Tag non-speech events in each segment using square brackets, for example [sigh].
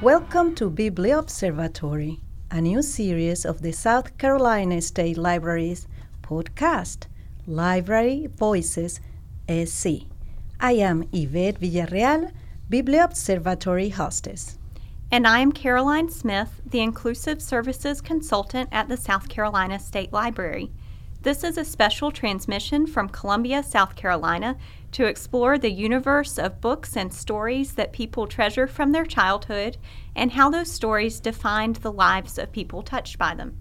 Welcome to Bibliobservatory, a new series of the South Carolina State Library's podcast, Library Voices SC. I am Yvette Villarreal, Bibliobservatory hostess. And I am Caroline Smith, the Inclusive Services Consultant at the South Carolina State Library. This is a special transmission from Columbia, South Carolina, to explore the universe of books and stories that people treasure from their childhood and how those stories defined the lives of people touched by them.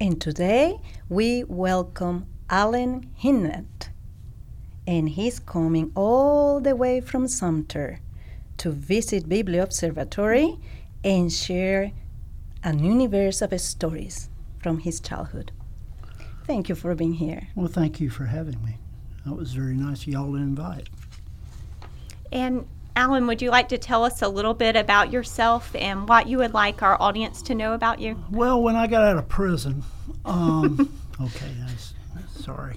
And today we welcome Allen Hinnant, and he's coming all the way from Sumter to visit Bibliobservatory and share an universe of stories from his childhood. Thank you for being here. Well, thank you for having me. That was very nice of y'all to invite. And Allen, would you like to tell us a little bit about yourself and what you would like our audience to know about you? Well, when I got out of prison, um, [laughs] okay, that's, sorry.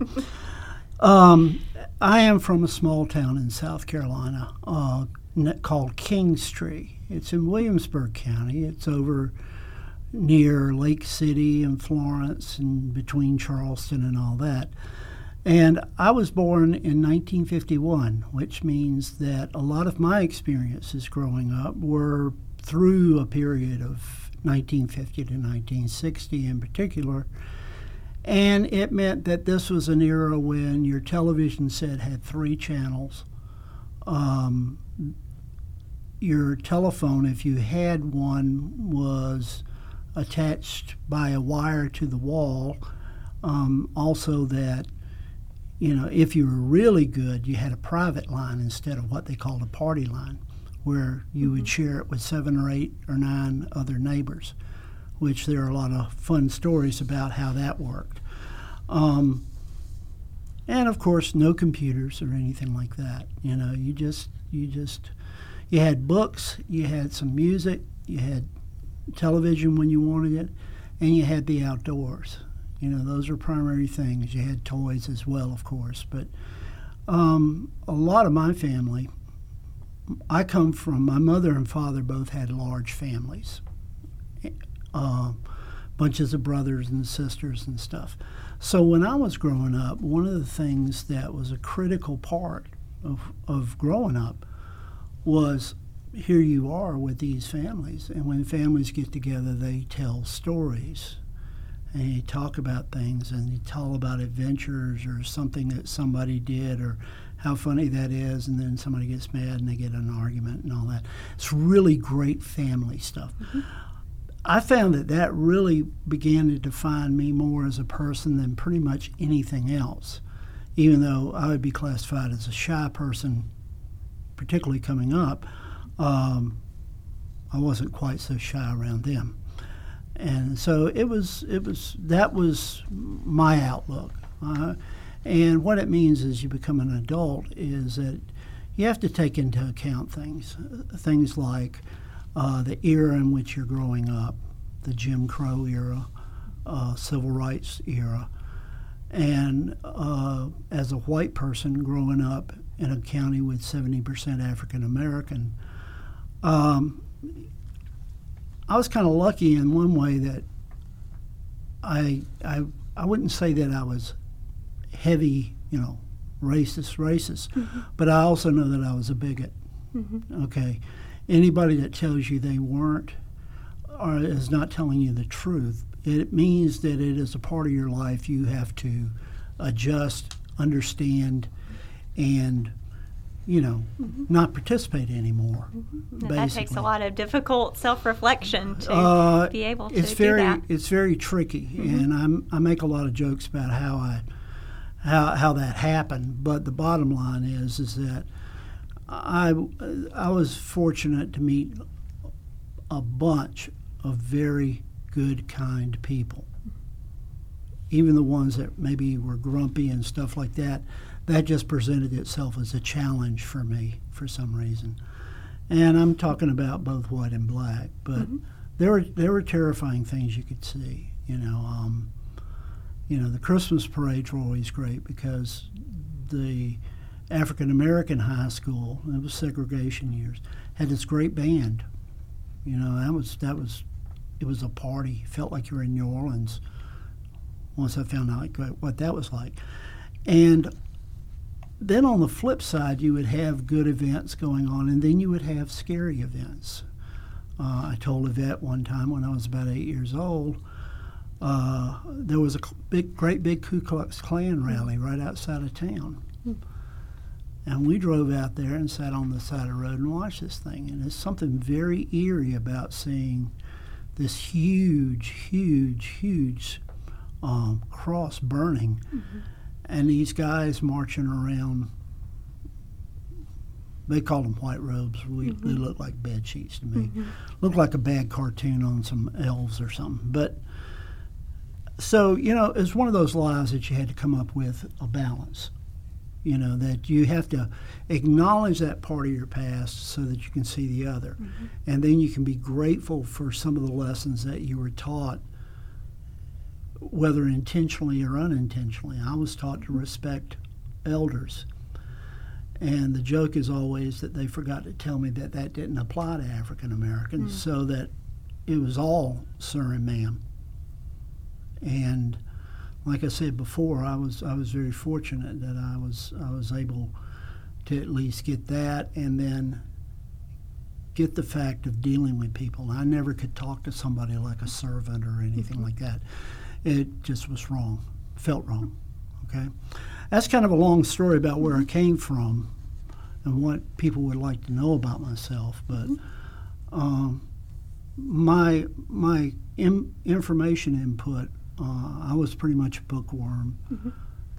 Um, I am from a small town in South Carolina uh, called Kingstree. It's in Williamsburg County. It's over near Lake City and Florence and between Charleston and all that. And I was born in 1951, which means that a lot of my experiences growing up were through a period of 1950 to 1960 in particular. And it meant that this was an era when your television set had three channels. Um, your telephone, if you had one, was attached by a wire to the wall. Um, also, that you know, if you were really good, you had a private line instead of what they called a party line, where you mm-hmm. would share it with seven or eight or nine other neighbors, which there are a lot of fun stories about how that worked. Um, and of course, no computers or anything like that. You know, you just you just you had books, you had some music, you had television when you wanted it, and you had the outdoors. You know, those are primary things. You had toys as well, of course, but um, a lot of my family, I come from, my mother and father both had large families, uh, bunches of brothers and sisters and stuff. So when I was growing up, one of the things that was a critical part of, of growing up was here you are with these families. And when families get together, they tell stories and you talk about things and you tell about adventures or something that somebody did or how funny that is and then somebody gets mad and they get an argument and all that it's really great family stuff mm-hmm. i found that that really began to define me more as a person than pretty much anything else even though i would be classified as a shy person particularly coming up um, i wasn't quite so shy around them. And so it was it was that was my outlook. Uh, and what it means as you become an adult is that you have to take into account things things like uh, the era in which you're growing up the jim crow era uh, civil rights era and uh, as a white person growing up in a county with 70% african american um, I was kind of lucky in one way that I, I, I wouldn't say that I was heavy, you know, racist, racist, mm-hmm. but I also know that I was a bigot. Mm-hmm. Okay. Anybody that tells you they weren't or is not telling you the truth, it means that it is a part of your life you have to adjust, understand, and you know, mm-hmm. not participate anymore. Mm-hmm. That takes a lot of difficult self-reflection to uh, be able to it's very, do that. It's very tricky, mm-hmm. and I'm, I make a lot of jokes about how I how how that happened. But the bottom line is is that I I was fortunate to meet a bunch of very good, kind people. Even the ones that maybe were grumpy and stuff like that that just presented itself as a challenge for me for some reason. And I'm talking about both white and black, but mm-hmm. there were there were terrifying things you could see. You know, um, you know the Christmas parades were always great because the African American high school, it was segregation years, had this great band, You know, that was that was it was a party. Felt like you were in New Orleans. Once I found out what that was like, and then on the flip side, you would have good events going on, and then you would have scary events. Uh, I told Yvette one time when I was about eight years old, uh, there was a big, great big Ku Klux Klan rally right outside of town. And we drove out there and sat on the side of the road and watched this thing. And there's something very eerie about seeing this huge, huge, huge um, cross burning. Mm-hmm. And these guys marching around they called them white robes. We, mm-hmm. They looked like bed sheets to me. Mm-hmm. Looked like a bad cartoon on some elves or something. But so you know, it's one of those lives that you had to come up with a balance. You know that you have to acknowledge that part of your past so that you can see the other, mm-hmm. and then you can be grateful for some of the lessons that you were taught, whether intentionally or unintentionally. I was taught to respect elders and the joke is always that they forgot to tell me that that didn't apply to African Americans, mm. so that it was all sir and ma'am. And like I said before, I was I was very fortunate that I was I was able to at least get that, and then get the fact of dealing with people. I never could talk to somebody like a servant or anything mm-hmm. like that. It just was wrong, felt wrong. Okay that's kind of a long story about where I came from and what people would like to know about myself. But um, my my in, information input, uh, I was pretty much a bookworm, mm-hmm.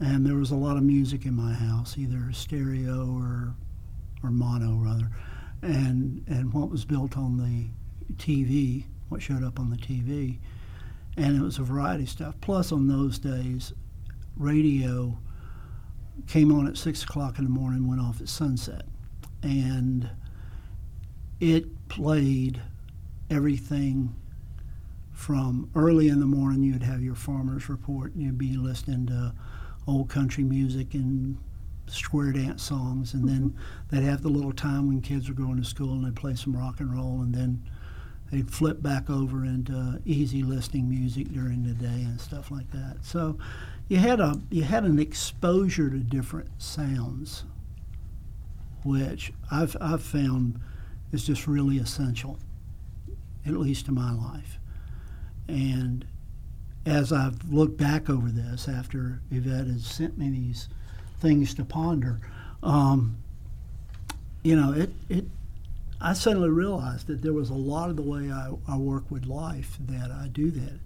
and there was a lot of music in my house, either stereo or or mono rather, and and what was built on the TV, what showed up on the TV, and it was a variety of stuff. Plus, on those days, radio came on at six o'clock in the morning, went off at sunset, and it played everything from early in the morning. You'd have your farmers report, and you'd be listening to old country music and square dance songs, and then mm-hmm. they'd have the little time when kids were going to school and they'd play some rock and roll, and then they'd flip back over into easy listening music during the day and stuff like that. So you had a you had an exposure to different sounds, which I've I've found is just really essential, at least in my life. And as I've looked back over this after Yvette has sent me these things to ponder, um, you know, it, it I suddenly realized that there was a lot of the way I, I work with life that I do that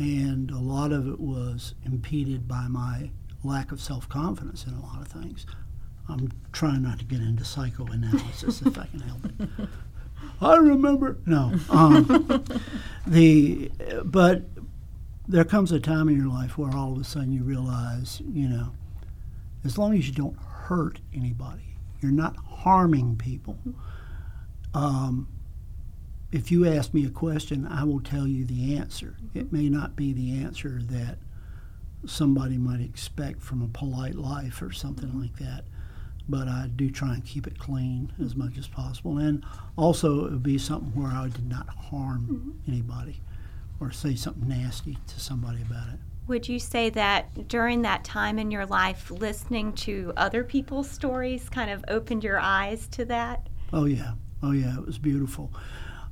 and a lot of it was impeded by my lack of self confidence in a lot of things. I'm trying not to get into psychoanalysis if I can help it. [laughs] I remember no, um, [laughs] the but there comes a time in your life where all of a sudden you realize, you know, as long as you don't hurt anybody, you're not harming people. Um, if you ask me a question, I will tell you the answer. It may not be the answer that somebody might expect from a polite life or something like that, but I do try and keep it clean as much as possible. And also, it would be something where I did not harm mm-hmm. anybody or say something nasty to somebody about it. Would you say that during that time in your life, listening to other people's stories kind of opened your eyes to that? Oh, yeah. Oh, yeah. It was beautiful.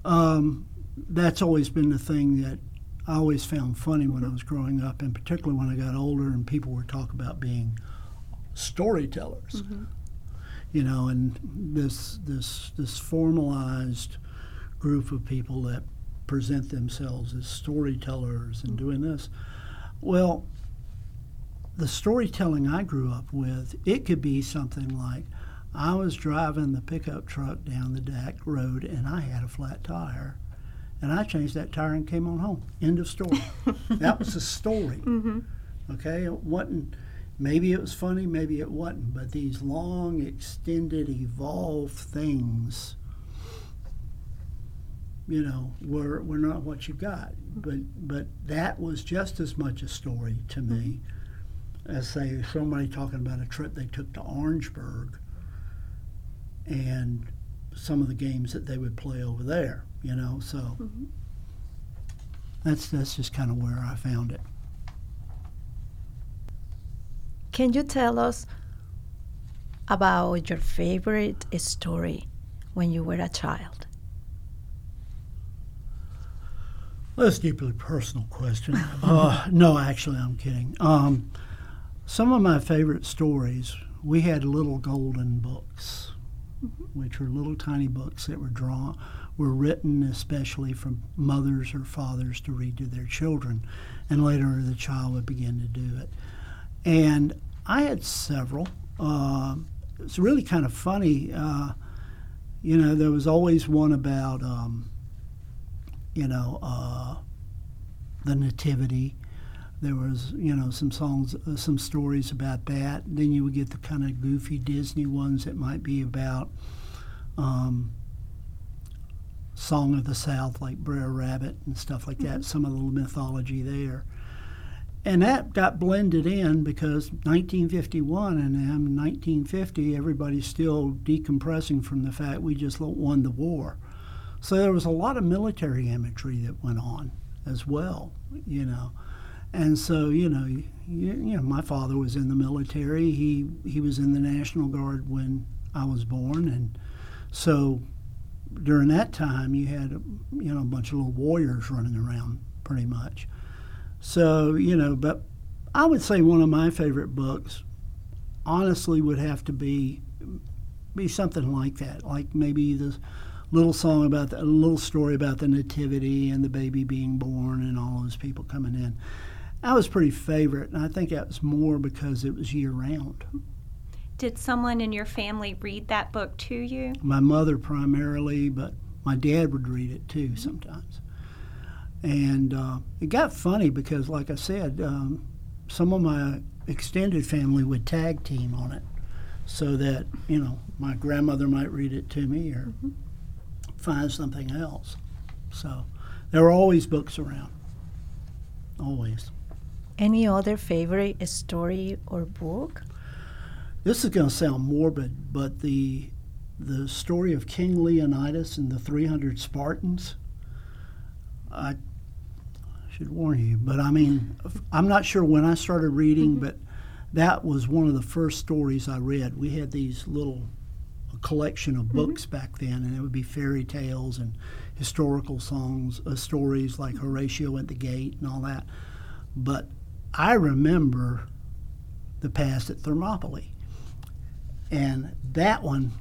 Um, that's always been the thing that I always found funny when I was growing up, and particularly when I got older and people were talking about being storytellers. Mm-hmm. You know, and this this this formalized group of people that present themselves as storytellers and mm-hmm. doing this. Well, the storytelling I grew up with, it could be something like, I was driving the pickup truck down the back road and I had a flat tire. And I changed that tire and came on home. End of story. [laughs] that was the story. Mm-hmm. Okay? It wasn't, maybe it was funny, maybe it wasn't, but these long, extended, evolved things, you know, we're, we're not what you got. But, but that was just as much a story to me as, say, somebody talking about a trip they took to Orangeburg and some of the games that they would play over there. You know, so Mm-hmm. that's that's just kind of where I found it. Can you tell us about your favorite story when you were a child? That's a deeply personal question. uh, no, actually, I'm kidding. Um, some of my favorite stories, we had little golden books, which were little tiny books that were drawn, were written especially from mothers or fathers to read to their children, and later the child would begin to do it. And I had several. Uh, it's really kind of funny. Uh, you know, there was always one about. Um, you know, uh, the Nativity. There was, you know, some songs, uh, some stories about that. Then you would get the kind of goofy Disney ones that might be about um, Song of the South, like Brer Rabbit and stuff like that. Some of the mythology there. And that got blended in because 1951 and then 1950, everybody's still decompressing from the fact we just won the war. So there was a lot of military imagery that went on as well, you know. And so, you know, you, you know, my father was in the military. He he was in the National Guard when I was born, and so during that time, you had you know a bunch of little warriors running around, pretty much. So you know, but I would say one of my favorite books, honestly, would have to be be something like that, like maybe the little song about the, a little story about the nativity and the baby being born and all those people coming in. That was pretty favorite, and I think that was more because it was year round. Did someone in your family read that book to you? My mother primarily, but my dad would read it too sometimes. And uh, it got funny because, like I said, um, some of my extended family would tag team on it so that, you know, my grandmother might read it to me or Mm-hmm. Find something else. So there are always books around. Always. Any other favorite story or book? This is going to sound morbid, but the the story of King Leonidas and the 300 Spartans, I should warn you, but I mean, I'm not sure when I started reading, mm-hmm. but that was one of the first stories I read. We had these little collection of mm-hmm. books back then, and it would be fairy tales and historical songs, uh, stories like Horatio at the Gate and all that. But I remember the past at Thermopylae. And that one,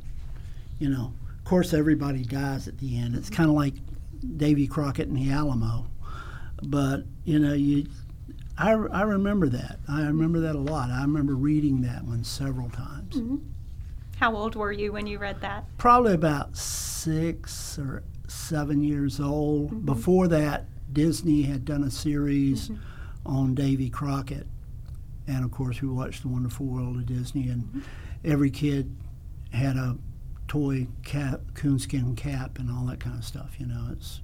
you know, of course, everybody dies at the end. It's mm-hmm. kind of like Davy Crockett and the Alamo. But, you know, you. I, I remember that. I remember that a lot. I remember reading that one several times. Mm-hmm. How old were you when you read that? Probably about six or seven years old. Mm-hmm. Before that, Disney had done a series mm-hmm. on Davy Crockett. And of course, we watched The Wonderful World of Disney, and mm-hmm. every kid had a toy cap, coonskin cap, and all that kind of stuff. You know, it's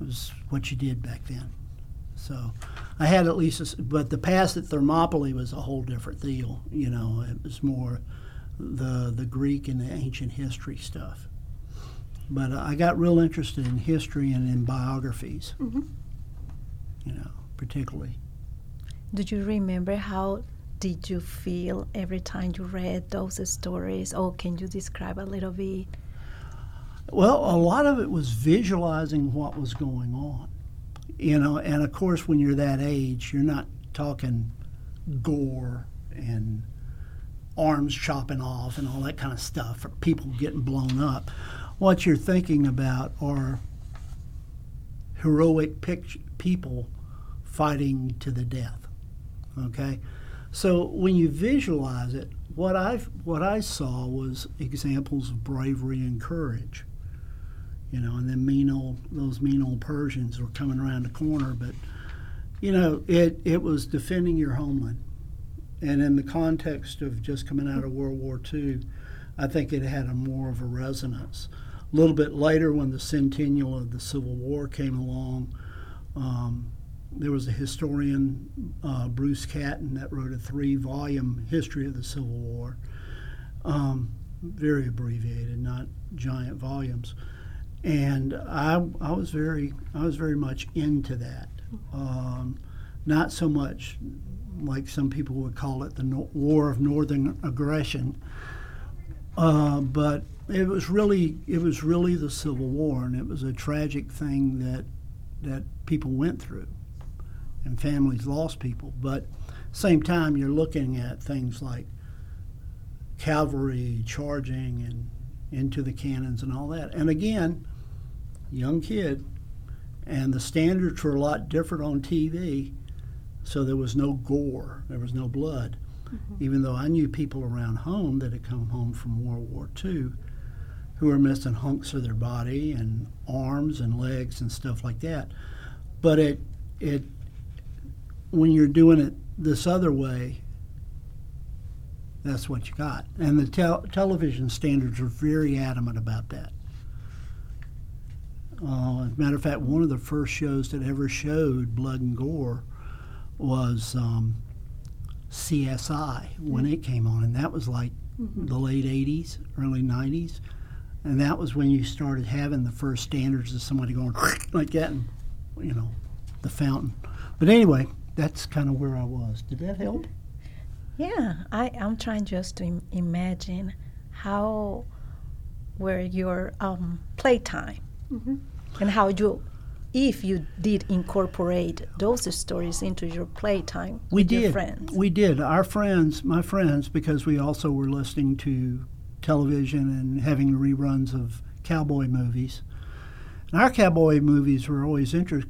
it was what you did back then. So I had at least, a but the past at Thermopylae was a whole different deal. You know, it was more the the Greek and the ancient history stuff. But I got real interested in history and in biographies. Mm-hmm. You know, particularly. Do you remember how did you feel every time you read those stories? Or can you describe a little bit? Well, a lot of it was visualizing what was going on. You know, and of course, when you're that age, you're not talking gore and arms chopping off and all that kind of stuff, or people getting blown up. What you're thinking about are heroic pict- people fighting to the death. Okay? So when you visualize it, what I what I saw was examples of bravery and courage. You know, and then mean old those mean old Persians were coming around the corner, but you know, it it was defending your homeland. And in the context of just coming out of World War II, I think it had a more of a resonance. A little bit later, when the centennial of the Civil War came along, um, there was a historian, uh, Bruce Catton, that wrote a three volume history of the Civil War. Um, very abbreviated, not giant volumes. And I, I was very, I was very much into that. Um, not so much like some people would call it the no- War of Northern Aggression, uh, but it was really, it was really the Civil War, and it was a tragic thing that that people went through, and families lost people. But same time, you're looking at things like cavalry charging and into the cannons and all that. And again, young kid, and the standards were a lot different on TV, so there was no gore, there was no blood. Mm-hmm. Even though I knew people around home that had come home from World War II who were missing hunks of their body and arms and legs and stuff like that. But it it when you're doing it this other way, that's what you got. And the tel- television standards are very adamant about that. Uh, as a matter of fact, one of the first shows that ever showed blood and gore was um, CSI when mm-hmm. it came on, and that was like mm-hmm. the late 80s, early 90s. And that was when you started having the first standards of somebody going [laughs] like that, and, you know, the fountain. But anyway, that's kind of where I was. Did that help? Yeah, I, I'm trying just to Im- imagine how were your um, playtime mm-hmm. and how you, if you did incorporate those stories into your playtime we with did. your friends. We did. Our friends, my friends, because we also were listening to television and having reruns of cowboy movies. And our cowboy movies were always inter-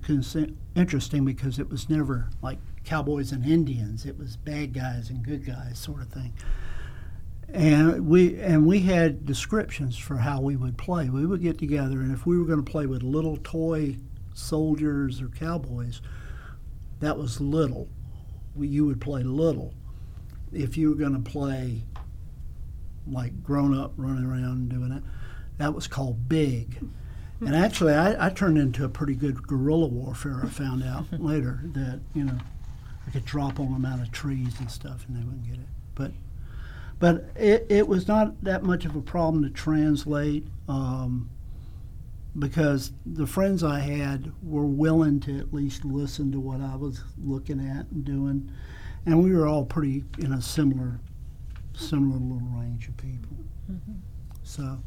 interesting because it was never like cowboys and Indians. It was bad guys and good guys sort of thing. And we and we had descriptions for how we would play. We would get together, and if we were going to play with little toy soldiers or cowboys, that was little. You would play little. If you were going to play like grown up running around doing it, that was called big. And actually, I, I, turned into a pretty good guerrilla warfare. I found out [laughs] later that you know I could drop on them out of trees and stuff, and they wouldn't get it. But but it, it was not that much of a problem to translate um, because the friends I had were willing to at least listen to what I was looking at and doing, and we were all pretty in a similar similar little range of people. Mm-hmm. So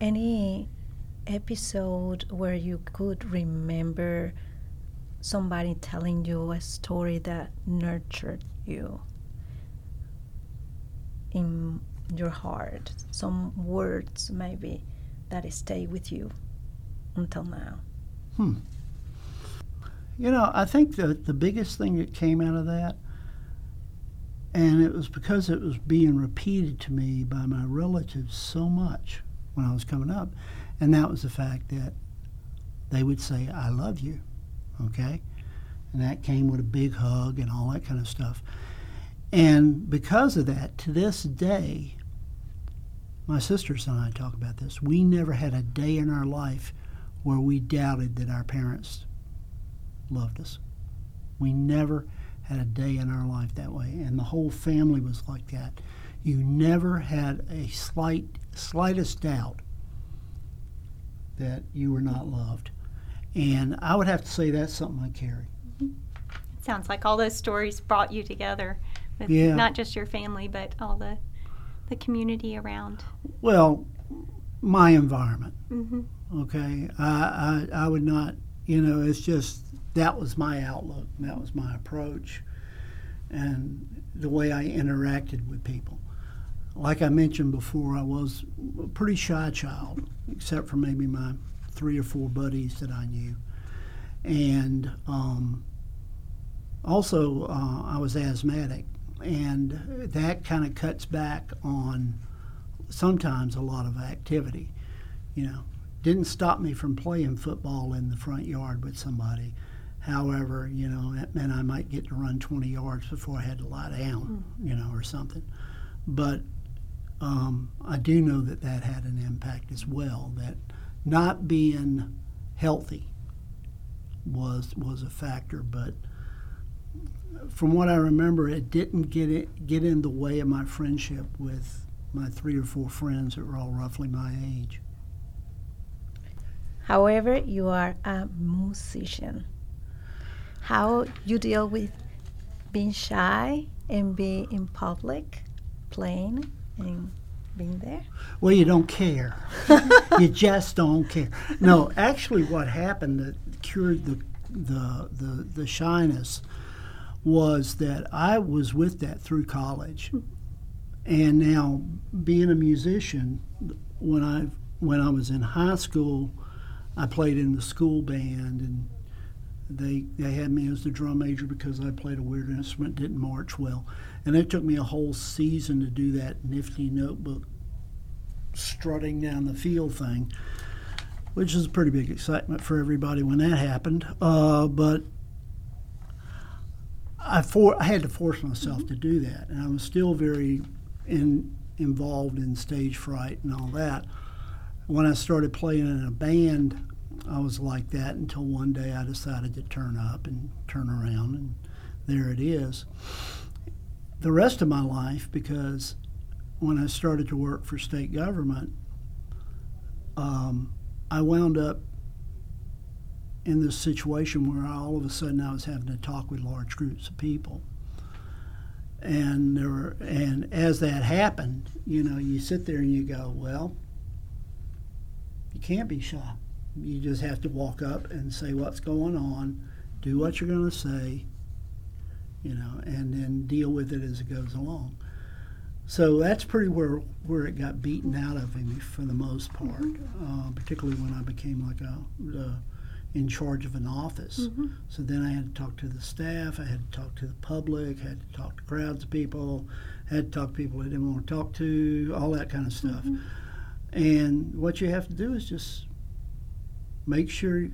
any episode where you could remember somebody telling you a story that nurtured you in your heart, some words maybe that stay with you until now? Hmm. You know, I think that the biggest thing that came out of that, and it was because it was being repeated to me by my relatives so much when I was coming up, and that was the fact that they would say, I love you, okay? And that came with a big hug and all that kind of stuff. And because of that, to this day, my sisters and I talk about this. We never had a day in our life where we doubted that our parents loved us. We never had a day in our life that way, and the whole family was like that. You never had a slight, slightest doubt that you were not loved. And I would have to say that's something I carry. It sounds like all those stories brought you together with yeah. not just your family, but all the the community around. Well, my environment. Mm-hmm. Okay, I, I I would not. You know, it's just that was my outlook. That was my approach, and the way I interacted with people like I mentioned before, I was a pretty shy child, except for maybe my three or four buddies that I knew. And um, also, uh, I was asthmatic, and that kind of cuts back on sometimes a lot of activity. You know, didn't stop me from playing football in the front yard with somebody. However, you know, that meant I might get to run 20 yards before I had to lie down, mm. you know, or something. But um, I do know that that had an impact as well. That not being healthy was was a factor, but from what I remember, it didn't get it get in the way of my friendship with my three or four friends that were all roughly my age. However, you are a musician. How you deal with being shy and being in public, playing and being there? Well, you don't care. [laughs] you just don't care. No, actually, what happened that cured the the the, the shyness was that I was with that through college, and now being a musician, when I when I was in high school, I played in the school band and. They, they had me as the drum major because I played a weird instrument, didn't march well. And it took me a whole season to do that nifty notebook strutting down the field thing, which is a pretty big excitement for everybody when that happened. Uh, but I, for, I had to force myself to do that, and I was still very in, involved in stage fright and all that. When I started playing in a band, I was like that until one day I decided to turn up and turn around, and there it is. The rest of my life, because when I started to work for state government, um, I wound up in this situation where all of a sudden I was having to talk with large groups of people. And there were, and as that happened, you know, you sit there and you go, well, you can't be shy. You just have to walk up and say what's going on, do what you're going to say, you know, and then deal with it as it goes along. So that's pretty where where it got beaten out of me for the most part, uh, particularly when I became like a uh, in charge of an office. Mm-hmm. So then I had to talk to the staff, I had to talk to the public, had to talk to crowds of people, had to talk to people I didn't want to talk to, all that kind of stuff. And what you have to do is just make sure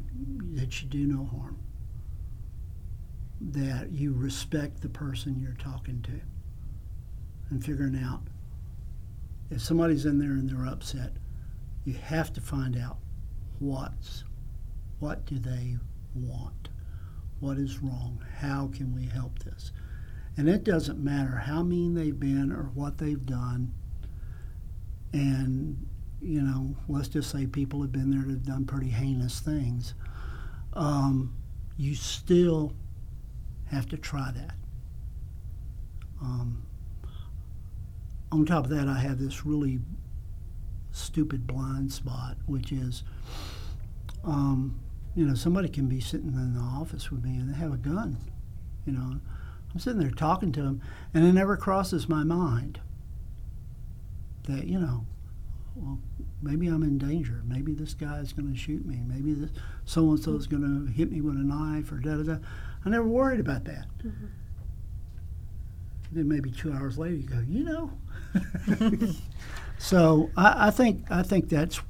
that you do no harm, that you respect the person you're talking to, and figuring out if somebody's in there and they're upset, you have to find out what's what do they want? What is wrong? How can we help this? And it doesn't matter how mean they've been or what they've done. And, you know, let's just say people have been there that have done pretty heinous things. Um, you still have to try that. Um, on top of that, I have this really stupid blind spot, which is, um, you know, somebody can be sitting in the office with me and they have a gun. You know, I'm sitting there talking to them, and it never crosses my mind that you know, well, maybe I'm in danger. Maybe this guy is going to shoot me. Maybe this so and so is going to hit me with a knife or da da da. I never worried about that. Mm-hmm. Then maybe two hours later, you go, you know. [laughs] so I, I think I think that's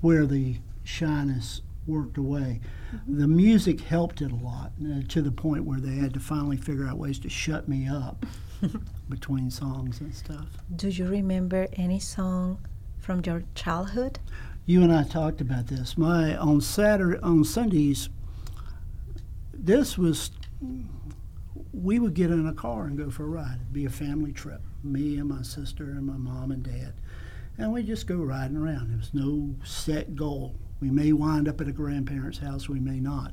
where the shyness worked away. The music helped it a lot uh, to the point where they had to finally figure out ways to shut me up [laughs] between songs and stuff. Do you remember any song from your childhood? You and I talked about this. My on Saturday on Sundays. This was we would get in a car and go for a ride. It'd be a family trip. Me and my sister and my mom and dad. And we'd just go riding around. There was no set goal. We may wind up at a grandparent's house, we may not.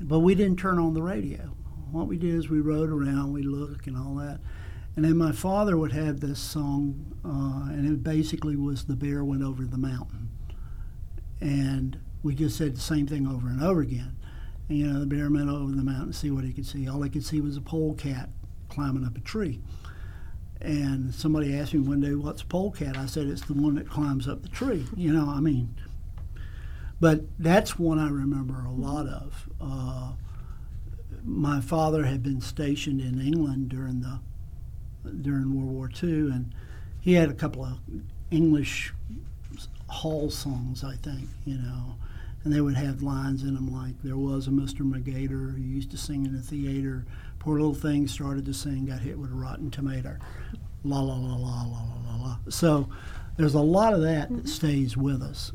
But we didn't turn on the radio. What we did is we rode around, we looked and all that. And then my father would have this song, uh, and it basically was The Bear Went Over the Mountain. And we just said the same thing over and over again. And, you know, the bear went over the mountain to see what he could see. All he could see was a polecat climbing up a tree. And somebody asked me one day, "What's a polecat?" I said, "It's the one that climbs up the tree." You know, I mean, but that's one I remember a lot of. Uh, my father had been stationed in England during the during World War II, and he had a couple of English hall songs, I think, you know, and they would have lines in them like there was a Mr. McGator who used to sing in the theater. Poor little thing started to sing, got hit with a rotten tomato. La la la la la la la la. So there's a lot of that that stays with us.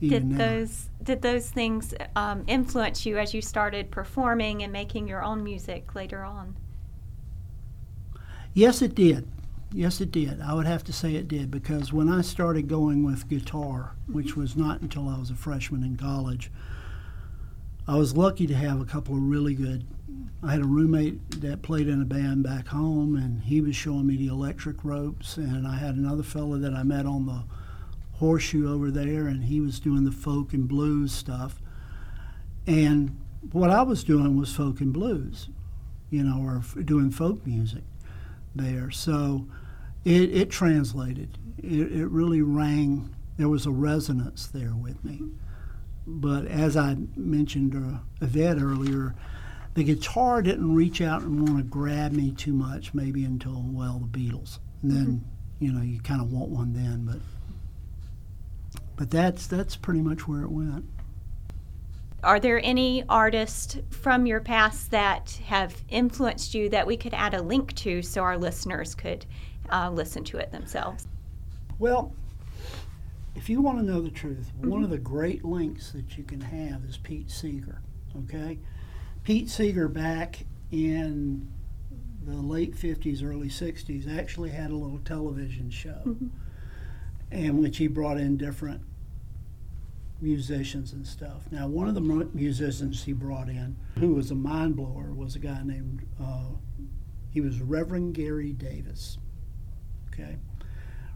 Did now. those did those things um, influence you as you started performing and making your own music later on? Yes, it did. Yes, it did. I would have to say it did because when I started going with guitar, which was not until I was a freshman in college, I was lucky to have a couple of really good. I had a roommate that played in a band back home, and he was showing me the electric ropes. And I had another fellow that I met on the horseshoe over there, and he was doing the folk and blues stuff. And what I was doing was folk and blues, you know, or f- doing folk music there. So it, it translated. It, it really rang. There was a resonance there with me. But as I mentioned uh, Yvette earlier, the guitar didn't reach out and want to grab me too much, maybe until, well, the Beatles. And then, mm-hmm. you know, you kind of want one then. But, but that's, that's pretty much where it went. Are there any artists from your past that have influenced you that we could add a link to so our listeners could uh, listen to it themselves? Well, if you want to know the truth, mm-hmm. one of the great links that you can have is Pete Seeger. Okay, Pete Seeger back in the late 50s, early 60s actually had a little television show, mm-hmm. In which he brought in different musicians and stuff. Now, one of the musicians he brought in, who was a mind blower, was a guy named uh, he was Reverend Gary Davis. Okay,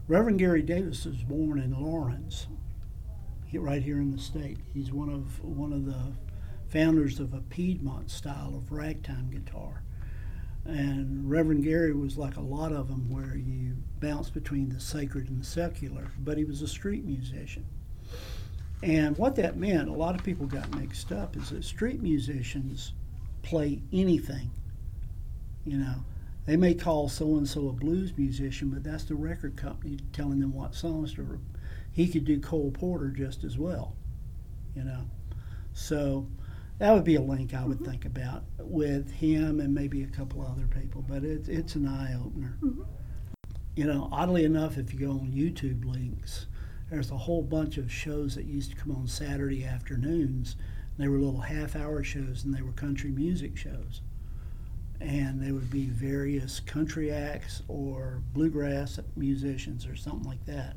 Reverend Gary Davis was born in Laurens, right here in the state. He's one of one of the founders of a Piedmont style of ragtime guitar. And Reverend Gary was like a lot of them, where you bounce between the sacred and the secular, but he was a street musician. And what that meant, a lot of people got mixed up, is that street musicians play anything. You know, they may call so and so a blues musician, but that's the record company telling them what songs to. He could do Cole Porter just as well, you know. So that would be a link I would mm-hmm. think about with him and maybe a couple other people. But it's it's an eye opener. Mm-hmm. You know, oddly enough, if you go on YouTube links, there's a whole bunch of shows that used to come on Saturday afternoons. They were little half hour shows and they were country music shows and there would be various country acts or bluegrass musicians or something like that.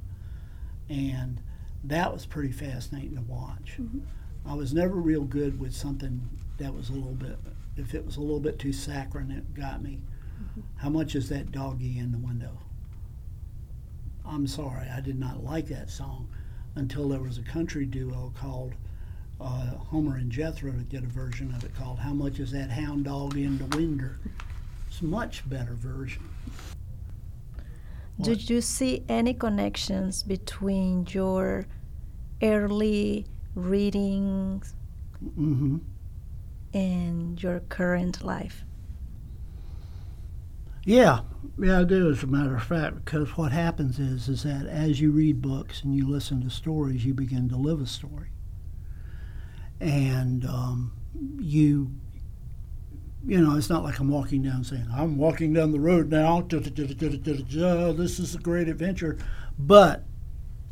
And that was pretty fascinating to watch. Mm-hmm. I was never real good with something that was a little bit, if it was a little bit too saccharine, it got me. Mm-hmm. How much is that doggy in the window? I'm sorry, I did not like that song until there was a country duo called uh, Homer and Jethro that did a version of it called "How Much Is That Hound Dog in the Winder." It's a much better version. What? Did you see any connections between your early readings mm-hmm. and your current life? Yeah, yeah, I do. As a matter of fact, because what happens is, is that as you read books and you listen to stories, you begin to live a story and um, you you know, it's not like I'm walking down saying, I'm walking down the road now, this is a great adventure. But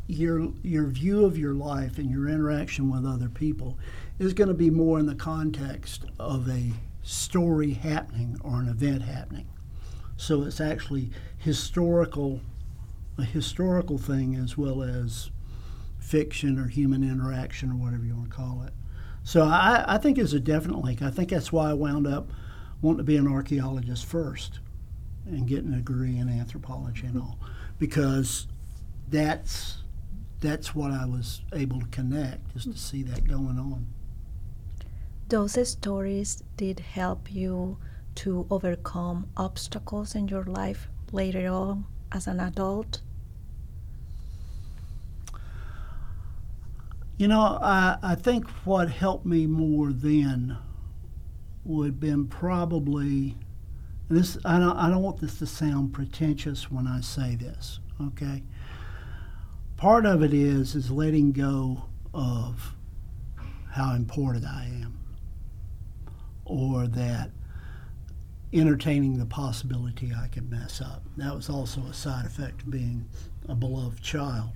your, your view of your life and your interaction with other people is going to be more in the context of a story happening or an event happening. So it's actually historical, a historical thing as well as fiction or human interaction or whatever you want to call it. So I, I think it's a definite link. I think that's why I wound up wanting to be an archaeologist first and getting a degree in anthropology and all, because that's that's what I was able to connect, is to see that going on. Those stories did help you to overcome obstacles in your life later on as an adult? You know, I, I think what helped me more then would have been probably this. I don't, I don't want this to sound pretentious when I say this, okay? Part of it is is letting go of how important I am, or that entertaining the possibility I could mess up. That was also a side effect of being a beloved child.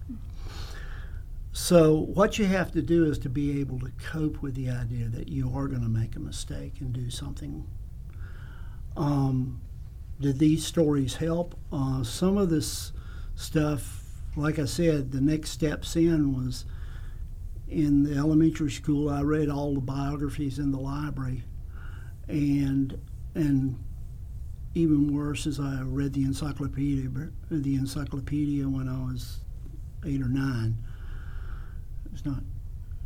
So, what you have to do is to be able to cope with the idea that you are going to make a mistake and do something. Um, did these stories help? Uh, some of this stuff, like I said, the next steps in was in the elementary school. I read all the biographies in the library, and and even worse is I read the encyclopedia the encyclopedia when I was eight or nine. It's not.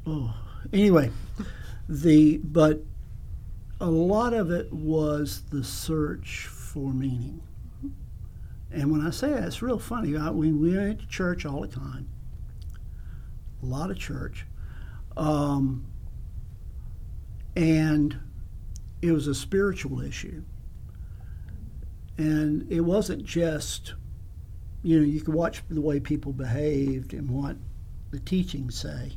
Oh, anyway, the but a lot of it was the search for meaning. And when I say that, it's real funny. I, we, we went to church all the time, a lot of church. Um, and it was a spiritual issue. And it wasn't just, you know, you could watch the way people behaved and what the teachings say.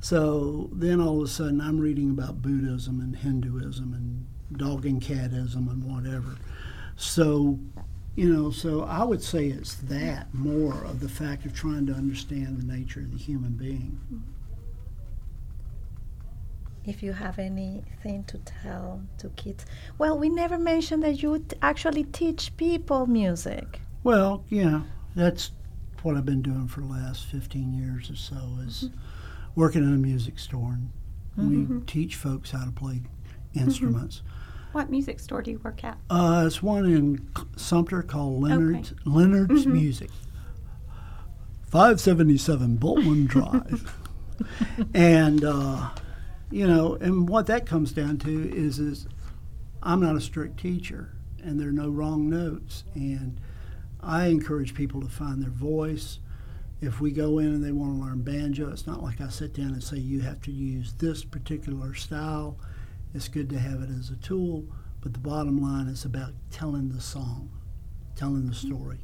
So then all of a sudden I'm reading about Buddhism and Hinduism and dog and catism and whatever. So, you know, so I would say it's that more of the fact of trying to understand the nature of the human being. If you have anything to tell to kids, well, we never mentioned that you would actually teach people music. Well, yeah, that's what I've been doing for the last 15 years or so is mm-hmm working in a music store, and mm-hmm. we teach folks how to play instruments. Mm-hmm. What music store do you work at? Uh, it's one in Sumter called Leonard's okay. Leonard's mm-hmm. Music, five seventy seven Bultman [laughs] Drive, and uh, you know, and what that comes down to is is I'm not a strict teacher, and there are no wrong notes, and I encourage people to find their voice if we go in and they want to learn banjo, it's not like I sit down and say you have to use this particular style. It's good to have it as a tool, but the bottom line is about telling the song, telling the story.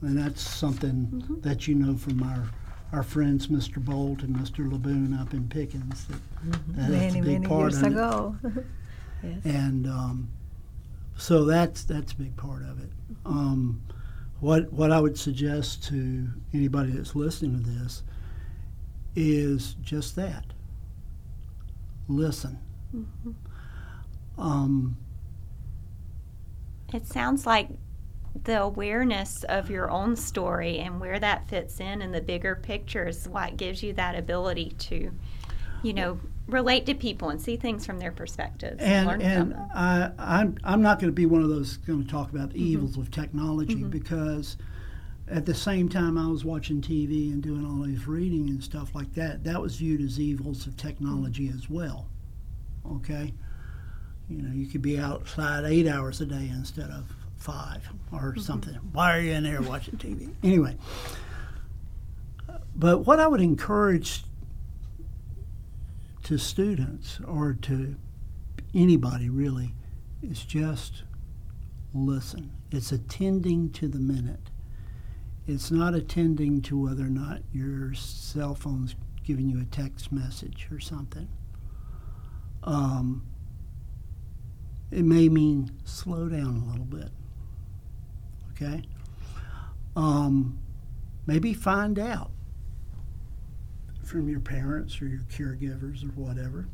And that's something mm-hmm. that you know from our our friends Mr. Bolt and Mr. Laboon up in Pickens. That, mm-hmm. that many, many years ago. [laughs] yes. And um, so that's that's a big part of it. Um, what what I would suggest to anybody that's listening to this is just that. Listen. Mm-hmm. Um, it sounds like the awareness of your own story and where that fits in in the bigger picture is what gives you that ability to, you know, relate to people and see things from their perspectives. And, and, and I, I'm, I'm not going to be one of those going to talk about the mm-hmm. evils of technology mm-hmm. because at the same time I was watching TV and doing all these reading and stuff like that, that was viewed as evils of technology as well. Okay? You know, you could be outside eight hours a day instead of five or mm-hmm. something. Why are you in there watching TV? Anyway, but what I would encourage to students or to anybody really is just listen. It's attending to the minute. It's not attending to whether or not your cell phone's giving you a text message or something. Um, it may mean slow down a little bit. Okay? Um, maybe find out from your parents or your caregivers or whatever.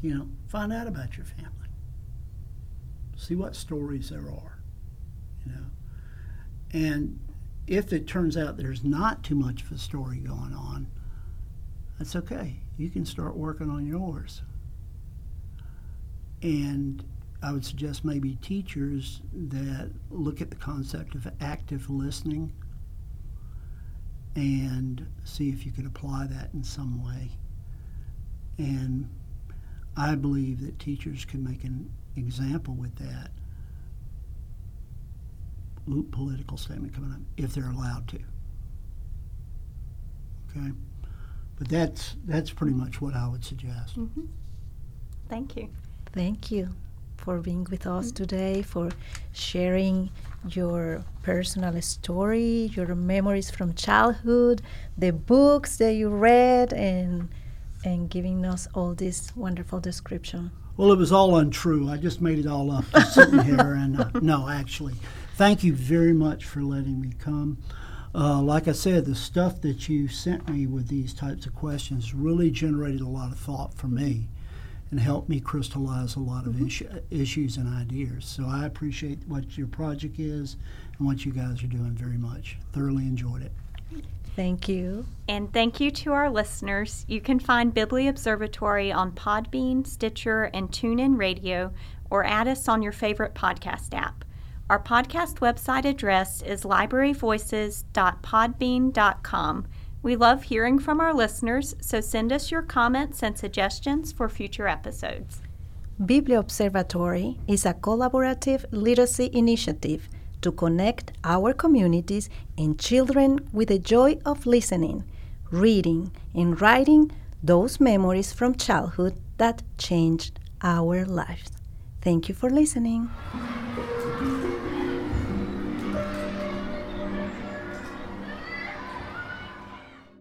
You know, find out about your family. See what stories there are. You know, and if it turns out there's not too much of a story going on, that's okay. You can start working on yours. And I would suggest maybe teachers that look at the concept of active listening and see if you can apply that in some way. And I believe that teachers can make an example with that political statement coming up if they're allowed to. Okay, but that's that's pretty much what I would suggest. Mm-hmm. Thank you. Thank you for being with us mm-hmm. today, for sharing your personal story, your memories from childhood, the books that you read, and and giving us all this wonderful description. Well, it was all untrue. I just made it all up just sitting here. And uh, [laughs] no, actually, thank you very much for letting me come. Uh, like I said, the stuff that you sent me with these types of questions really generated a lot of thought for me. and helped me crystallize a lot of issu- issues and ideas. So I appreciate what your project is and what you guys are doing very much. Thoroughly enjoyed it. Thank you. And thank you to our listeners. You can find BibliObservatory on Podbean, Stitcher, and TuneIn Radio, or add us on your favorite podcast app. Our podcast website address is libraryvoices.podbean.com. We love hearing from our listeners, so send us your comments and suggestions for future episodes. BibliObservatory is a collaborative literacy initiative to connect our communities and children with the joy of listening, reading, and writing those memories from childhood that changed our lives. Thank you for listening.